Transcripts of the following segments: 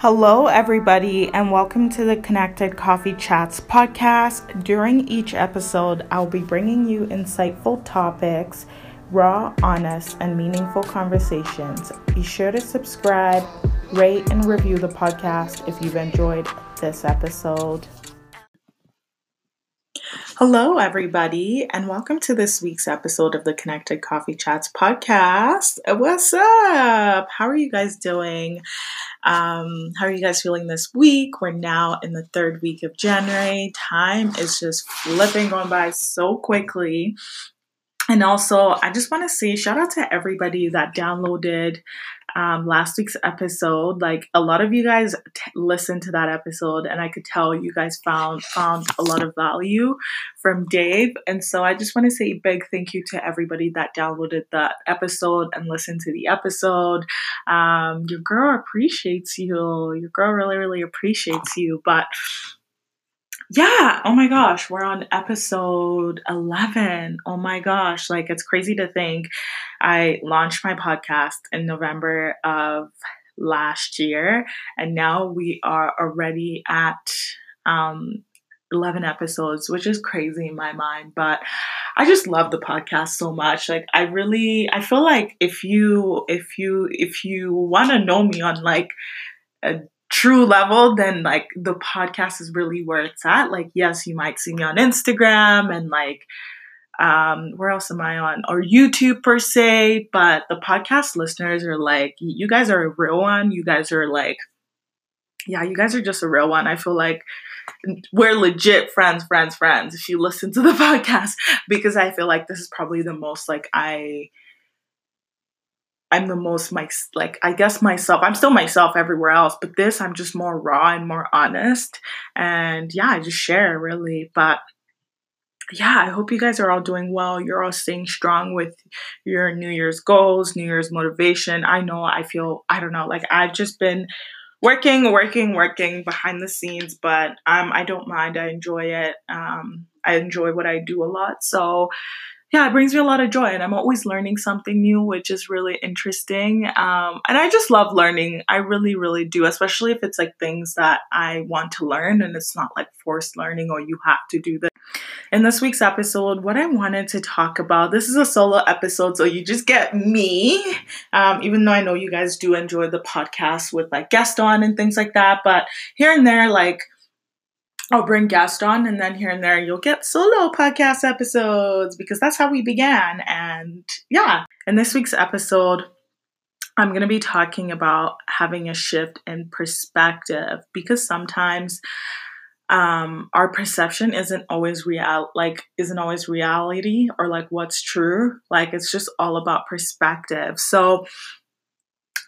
Hello, everybody, and welcome to the Connected Coffee Chats podcast. During each episode, I'll be bringing you insightful topics, raw, honest, and meaningful conversations. Be sure to subscribe, rate, and review the podcast if you've enjoyed this episode. Hello, everybody, and welcome to this week's episode of the Connected Coffee Chats podcast. What's up? How are you guys doing? Um, how are you guys feeling this week? We're now in the third week of January. Time is just flipping, going by so quickly. And also, I just want to say shout out to everybody that downloaded um, last week's episode. Like a lot of you guys t- listened to that episode, and I could tell you guys found found a lot of value from Dave. And so I just want to say a big thank you to everybody that downloaded that episode and listened to the episode. Um, your girl appreciates you. Your girl really, really appreciates you. But yeah, oh my gosh, we're on episode 11. Oh my gosh, like it's crazy to think I launched my podcast in November of last year, and now we are already at um, 11 episodes, which is crazy in my mind, but I just love the podcast so much. Like I really I feel like if you if you if you want to know me on like a true level, then like the podcast is really where it's at. Like, yes, you might see me on Instagram and like, um, where else am I on? Or YouTube per se, but the podcast listeners are like, you guys are a real one. You guys are like, yeah, you guys are just a real one. I feel like we're legit friends, friends, friends if you listen to the podcast because I feel like this is probably the most like I I'm the most my like I guess myself. I'm still myself everywhere else, but this I'm just more raw and more honest. And yeah, I just share really. But yeah, I hope you guys are all doing well. You're all staying strong with your New Year's goals, New Year's motivation. I know I feel I don't know, like I've just been working, working, working behind the scenes, but um I don't mind. I enjoy it. Um I enjoy what I do a lot. So yeah, it brings me a lot of joy, and I'm always learning something new, which is really interesting. Um, and I just love learning. I really, really do, especially if it's like things that I want to learn and it's not like forced learning or you have to do this. In this week's episode, what I wanted to talk about this is a solo episode, so you just get me. Um, even though I know you guys do enjoy the podcast with like guest on and things like that, but here and there, like I'll bring guests on, and then here and there you'll get solo podcast episodes because that's how we began. And yeah, in this week's episode, I'm going to be talking about having a shift in perspective because sometimes um our perception isn't always real like isn't always reality or like what's true. Like it's just all about perspective. So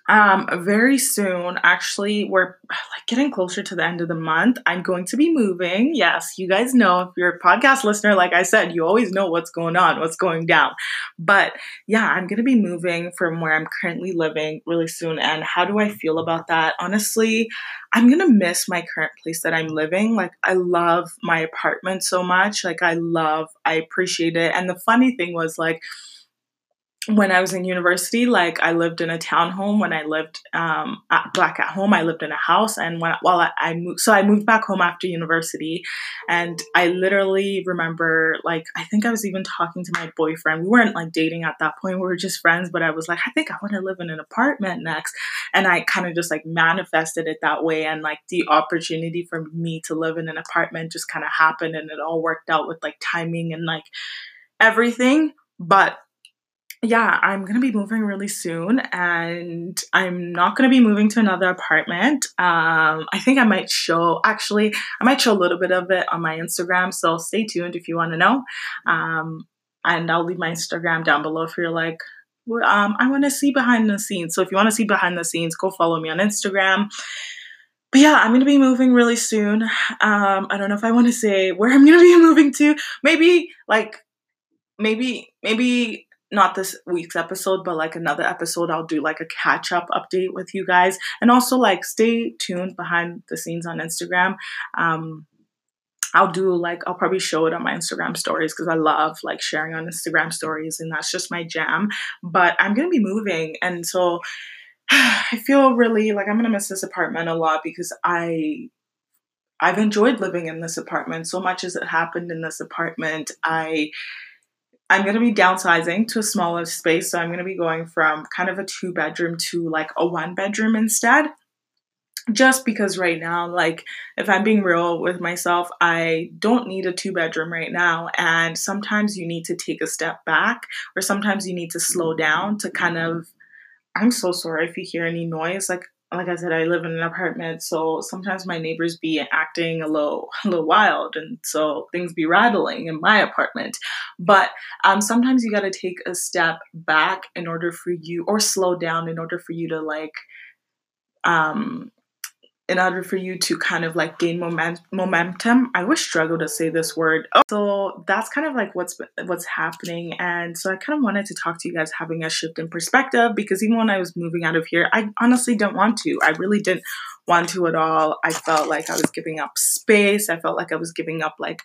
um, very soon, actually, we're like getting closer to the end of the month. I'm going to be moving. Yes, you guys know if you're a podcast listener, like I said, you always know what's going on, what's going down. But yeah, I'm going to be moving from where I'm currently living really soon. And how do I feel about that? Honestly, I'm going to miss my current place that I'm living. Like, I love my apartment so much. Like, I love, I appreciate it. And the funny thing was, like, when I was in university, like I lived in a townhome. When I lived um, at Black at home, I lived in a house. And when, while I, I, moved, so I moved back home after university, and I literally remember, like, I think I was even talking to my boyfriend. We weren't like dating at that point; we were just friends. But I was like, I think I want to live in an apartment next, and I kind of just like manifested it that way. And like the opportunity for me to live in an apartment just kind of happened, and it all worked out with like timing and like everything. But yeah, I'm gonna be moving really soon, and I'm not gonna be moving to another apartment. Um, I think I might show, actually, I might show a little bit of it on my Instagram, so stay tuned if you want to know. Um, and I'll leave my Instagram down below if you're like, um, I want to see behind the scenes. So if you want to see behind the scenes, go follow me on Instagram. But yeah, I'm gonna be moving really soon. Um, I don't know if I want to say where I'm gonna be moving to. Maybe like maybe maybe not this week's episode, but like another episode, I'll do like a catch up update with you guys. And also, like, stay tuned behind the scenes on Instagram. Um, I'll do like, I'll probably show it on my Instagram stories because I love like sharing on Instagram stories and that's just my jam. But I'm going to be moving. And so, I feel really like I'm gonna miss this apartment a lot because I I've enjoyed living in this apartment so much as it happened in this apartment. I I'm going to be downsizing to a smaller space. So I'm going to be going from kind of a two bedroom to like a one bedroom instead. Just because right now, like, if I'm being real with myself, I don't need a two bedroom right now. And sometimes you need to take a step back, or sometimes you need to slow down to kind of. I'm so sorry if you hear any noise. Like, like I said, I live in an apartment, so sometimes my neighbors be acting a little, a little wild, and so things be rattling in my apartment. But um, sometimes you got to take a step back in order for you, or slow down in order for you to like um, in order for you to kind of like gain moment, momentum. I would struggle to say this word. Oh, so that's kind of like what's what's happening, and so I kind of wanted to talk to you guys having a shift in perspective because even when I was moving out of here, I honestly didn't want to. I really didn't want to at all. I felt like I was giving up space. I felt like I was giving up like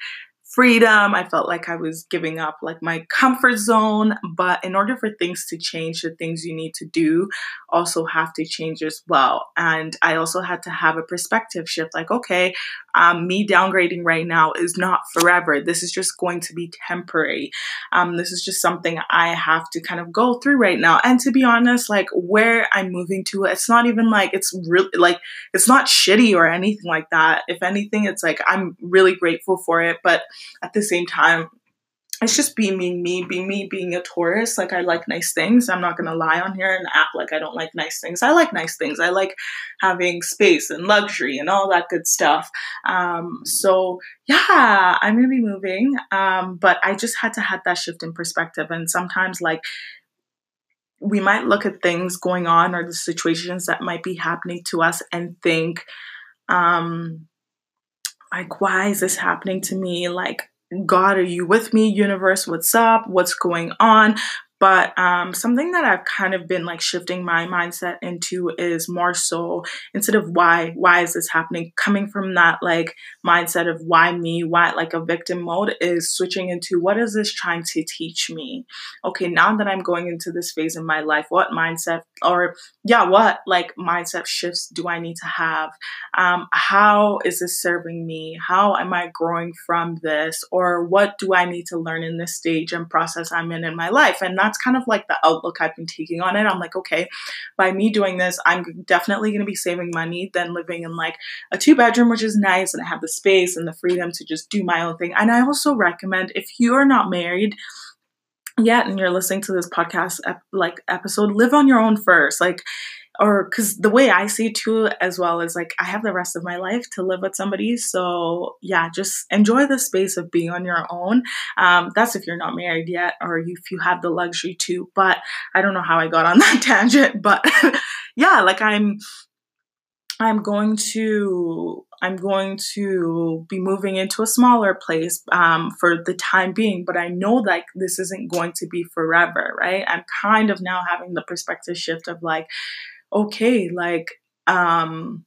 freedom. I felt like I was giving up like my comfort zone. But in order for things to change, the things you need to do also have to change as well. And I also had to have a perspective shift like, okay, um, me downgrading right now is not forever. This is just going to be temporary. Um, this is just something I have to kind of go through right now. And to be honest, like where I'm moving to, it's not even like it's really like it's not shitty or anything like that. If anything, it's like I'm really grateful for it. But at the same time, it's just being me, me, being me, being a Taurus. Like I like nice things. I'm not gonna lie on here and act like I don't like nice things. I like nice things. I like having space and luxury and all that good stuff. Um, so yeah, I'm gonna be moving. Um, but I just had to have that shift in perspective. And sometimes like we might look at things going on or the situations that might be happening to us and think, um, like, why is this happening to me? Like, God, are you with me? Universe, what's up? What's going on? But um, something that I've kind of been like shifting my mindset into is more so instead of why, why is this happening? Coming from that like mindset of why me, why like a victim mode is switching into what is this trying to teach me? Okay, now that I'm going into this phase in my life, what mindset or yeah, what like mindset shifts do I need to have? Um, how is this serving me? How am I growing from this? Or what do I need to learn in this stage and process I'm in in my life? And that's kind of like the outlook I've been taking on it. I'm like, okay, by me doing this, I'm definitely going to be saving money than living in like a two bedroom, which is nice. And I have the space and the freedom to just do my own thing. And I also recommend if you are not married, yet and you're listening to this podcast ep- like episode live on your own first like or because the way I see too, as well as like I have the rest of my life to live with somebody. So yeah, just enjoy the space of being on your own. Um, that's if you're not married yet, or if you have the luxury to. But I don't know how I got on that tangent, but yeah, like I'm. I'm going to I'm going to be moving into a smaller place um, for the time being, but I know like this isn't going to be forever, right? I'm kind of now having the perspective shift of like, okay, like um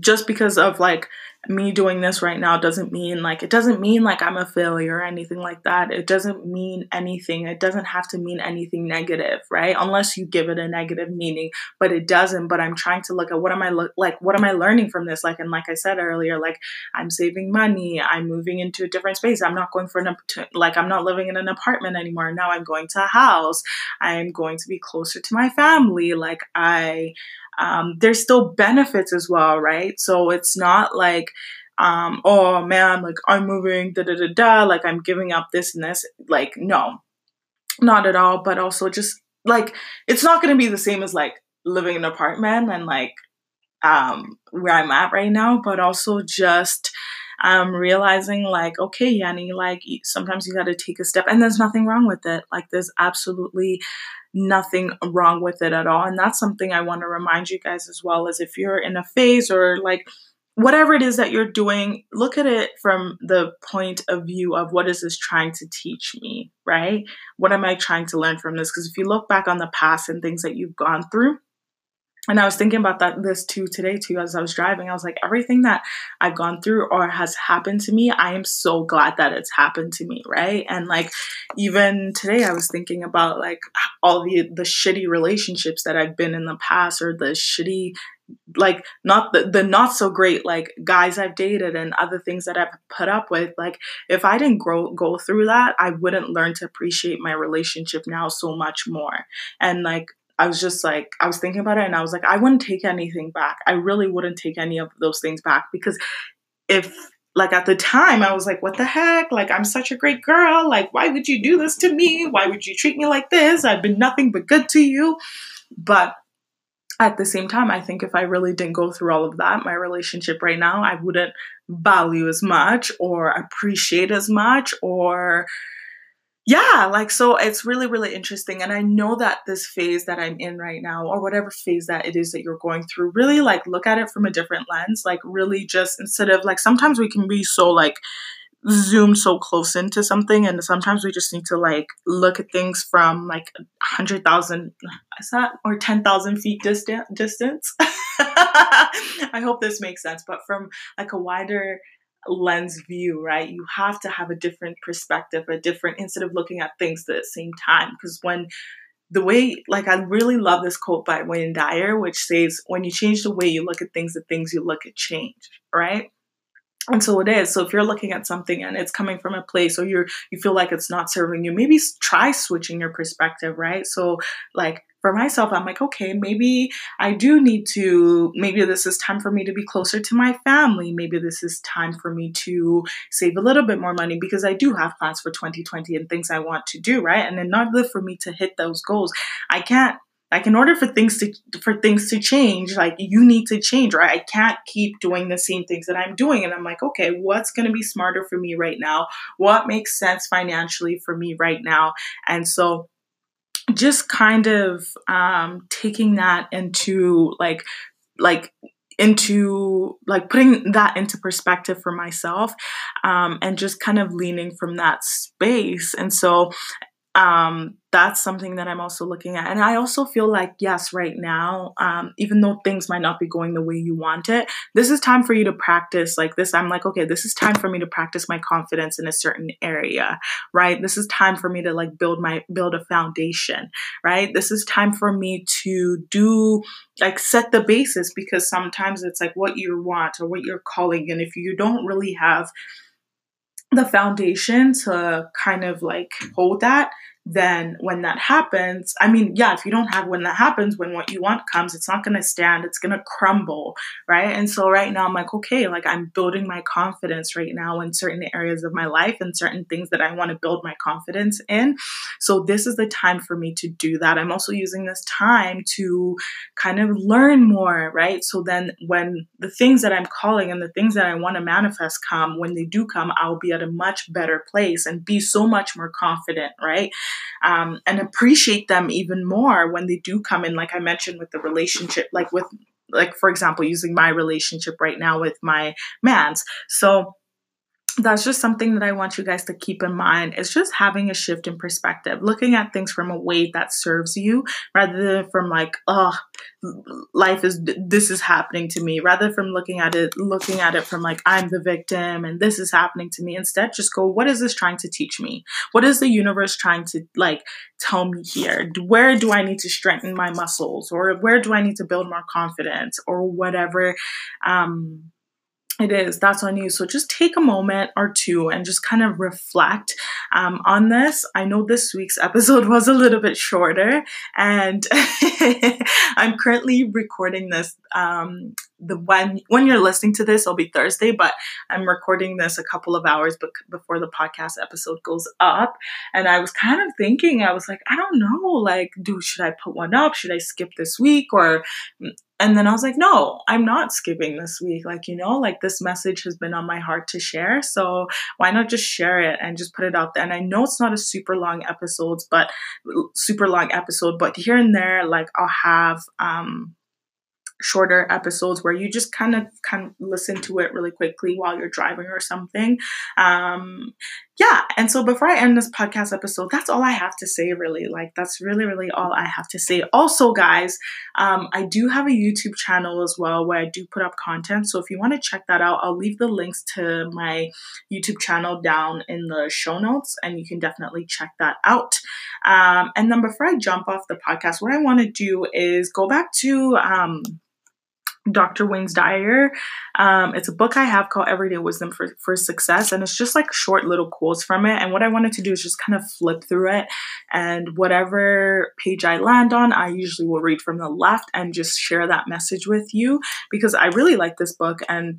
just because of like me doing this right now doesn't mean like it doesn't mean like I'm a failure or anything like that. It doesn't mean anything. It doesn't have to mean anything negative, right? Unless you give it a negative meaning, but it doesn't. But I'm trying to look at what am I look like what am I learning from this? Like and like I said earlier, like I'm saving money, I'm moving into a different space. I'm not going for an like I'm not living in an apartment anymore. Now I'm going to a house. I'm going to be closer to my family. Like I um, there's still benefits as well, right? So it's not like, um, oh man, like I'm moving, da da da da, like I'm giving up this and this. Like, no, not at all. But also just like, it's not going to be the same as like living in an apartment and like um, where I'm at right now, but also just um, realizing like, okay, Yanni, like sometimes you got to take a step, and there's nothing wrong with it. Like, there's absolutely nothing wrong with it at all. And that's something I want to remind you guys as well as if you're in a phase or like whatever it is that you're doing, look at it from the point of view of what is this trying to teach me, right? What am I trying to learn from this? Because if you look back on the past and things that you've gone through, and I was thinking about that this too today too as I was driving. I was like, everything that I've gone through or has happened to me, I am so glad that it's happened to me, right? And like even today, I was thinking about like all the the shitty relationships that I've been in the past or the shitty like not the, the not so great like guys I've dated and other things that I've put up with like if I didn't grow go through that I wouldn't learn to appreciate my relationship now so much more and like I was just like, I was thinking about it and I was like, I wouldn't take anything back. I really wouldn't take any of those things back because if, like, at the time, I was like, what the heck? Like, I'm such a great girl. Like, why would you do this to me? Why would you treat me like this? I've been nothing but good to you. But at the same time, I think if I really didn't go through all of that, my relationship right now, I wouldn't value as much or appreciate as much or yeah, like so it's really, really interesting. And I know that this phase that I'm in right now, or whatever phase that it is that you're going through, really like look at it from a different lens. Like, really just instead of like sometimes we can be so like zoomed so close into something, and sometimes we just need to like look at things from like a hundred thousand, is that or ten thousand feet distant distance. I hope this makes sense, but from like a wider lens view, right? You have to have a different perspective, a different, instead of looking at things at the same time. Because when the way, like, I really love this quote by Wayne Dyer, which says, when you change the way you look at things, the things you look at change, right? And so it is so if you're looking at something and it's coming from a place or you're you feel like it's not serving you maybe try switching your perspective right so like for myself, I'm like, okay, maybe I do need to, maybe this is time for me to be closer to my family. Maybe this is time for me to save a little bit more money because I do have plans for 2020 and things I want to do, right? And in order for me to hit those goals, I can't like in order for things to for things to change like you need to change right? I can't keep doing the same things that i'm doing. And i'm like okay what's going to be smarter for me right now? What makes sense financially for me right now? And so just kind of um, taking that into like like into like putting that into perspective for myself um, and just kind of leaning from that space. And so um, that's something that I'm also looking at. And I also feel like, yes, right now, um, even though things might not be going the way you want it, this is time for you to practice like this. I'm like, okay, this is time for me to practice my confidence in a certain area, right? This is time for me to like build my, build a foundation, right? This is time for me to do, like, set the basis because sometimes it's like what you want or what you're calling. And if you don't really have, the foundation to kind of like hold that then when that happens, I mean, yeah, if you don't have when that happens, when what you want comes, it's not going to stand, it's going to crumble, right? And so right now I'm like, okay, like I'm building my confidence right now in certain areas of my life and certain things that I want to build my confidence in. So this is the time for me to do that. I'm also using this time to kind of learn more, right? So then when the things that I'm calling and the things that I want to manifest come, when they do come, I'll be at a much better place and be so much more confident, right? Um, and appreciate them even more when they do come in like i mentioned with the relationship like with like for example using my relationship right now with my mans. So that's just something that I want you guys to keep in mind. It's just having a shift in perspective, looking at things from a way that serves you rather than from like, oh, life is this is happening to me, rather from looking at it, looking at it from like, I'm the victim and this is happening to me. Instead, just go, what is this trying to teach me? What is the universe trying to like tell me here? Where do I need to strengthen my muscles or where do I need to build more confidence or whatever? Um, it is. That's on you. So just take a moment or two and just kind of reflect um, on this. I know this week's episode was a little bit shorter and i'm currently recording this um, the when when you're listening to this it'll be thursday but i'm recording this a couple of hours before the podcast episode goes up. And i was kind of thinking i was like i don't know like do should i put one up? Should i skip this week or and then I was like, no, I'm not skipping this week. Like, you know, like this message has been on my heart to share. So why not just share it and just put it out there? And I know it's not a super long episodes, but super long episode, but here and there, like I'll have, um, shorter episodes where you just kind of kind of listen to it really quickly while you're driving or something um yeah, and so before I end this podcast episode, that's all I have to say, really. Like, that's really, really all I have to say. Also, guys, um, I do have a YouTube channel as well where I do put up content. So if you want to check that out, I'll leave the links to my YouTube channel down in the show notes, and you can definitely check that out. Um, and then before I jump off the podcast, what I want to do is go back to um, Dr. Wayne's Dyer. Um, it's a book I have called Everyday Wisdom for, for Success, and it's just like short little quotes from it. And what I wanted to do is just kind of flip through it, and whatever page I land on, I usually will read from the left and just share that message with you because I really like this book and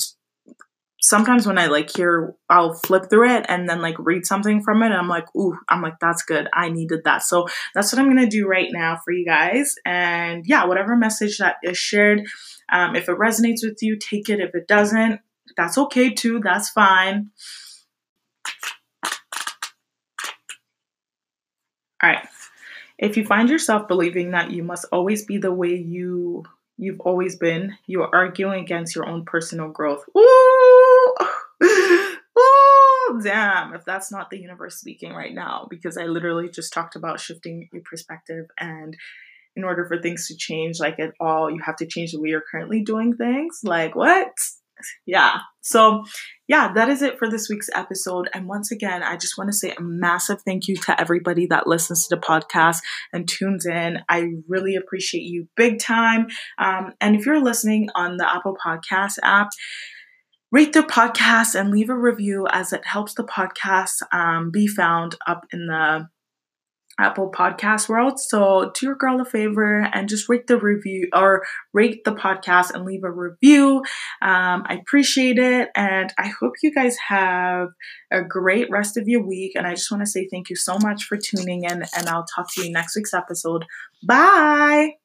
sometimes when I like hear, I'll flip through it and then like read something from it. And I'm like, ooh, I'm like, that's good. I needed that. So that's what I'm going to do right now for you guys. And yeah, whatever message that is shared, um, if it resonates with you, take it. If it doesn't, that's okay too. That's fine. All right. If you find yourself believing that you must always be the way you you've always been, you are arguing against your own personal growth. Ooh, damn! If that's not the universe speaking right now, because I literally just talked about shifting your perspective and in order for things to change like at all you have to change the way you're currently doing things. Like what? Yeah. So yeah that is it for this week's episode. And once again i just want to say a massive thank you to everybody that listens to the podcast and tunes in. I really appreciate you big time. Um, and if you're listening on the apple podcast app rate the podcast and leave a review as it helps the podcast um, be found up in the Apple Podcast world. So do your girl a favor and just rate the review or rate the podcast and leave a review. Um, I appreciate it. And I hope you guys have a great rest of your week. And I just want to say thank you so much for tuning in. And I'll talk to you next week's episode. Bye.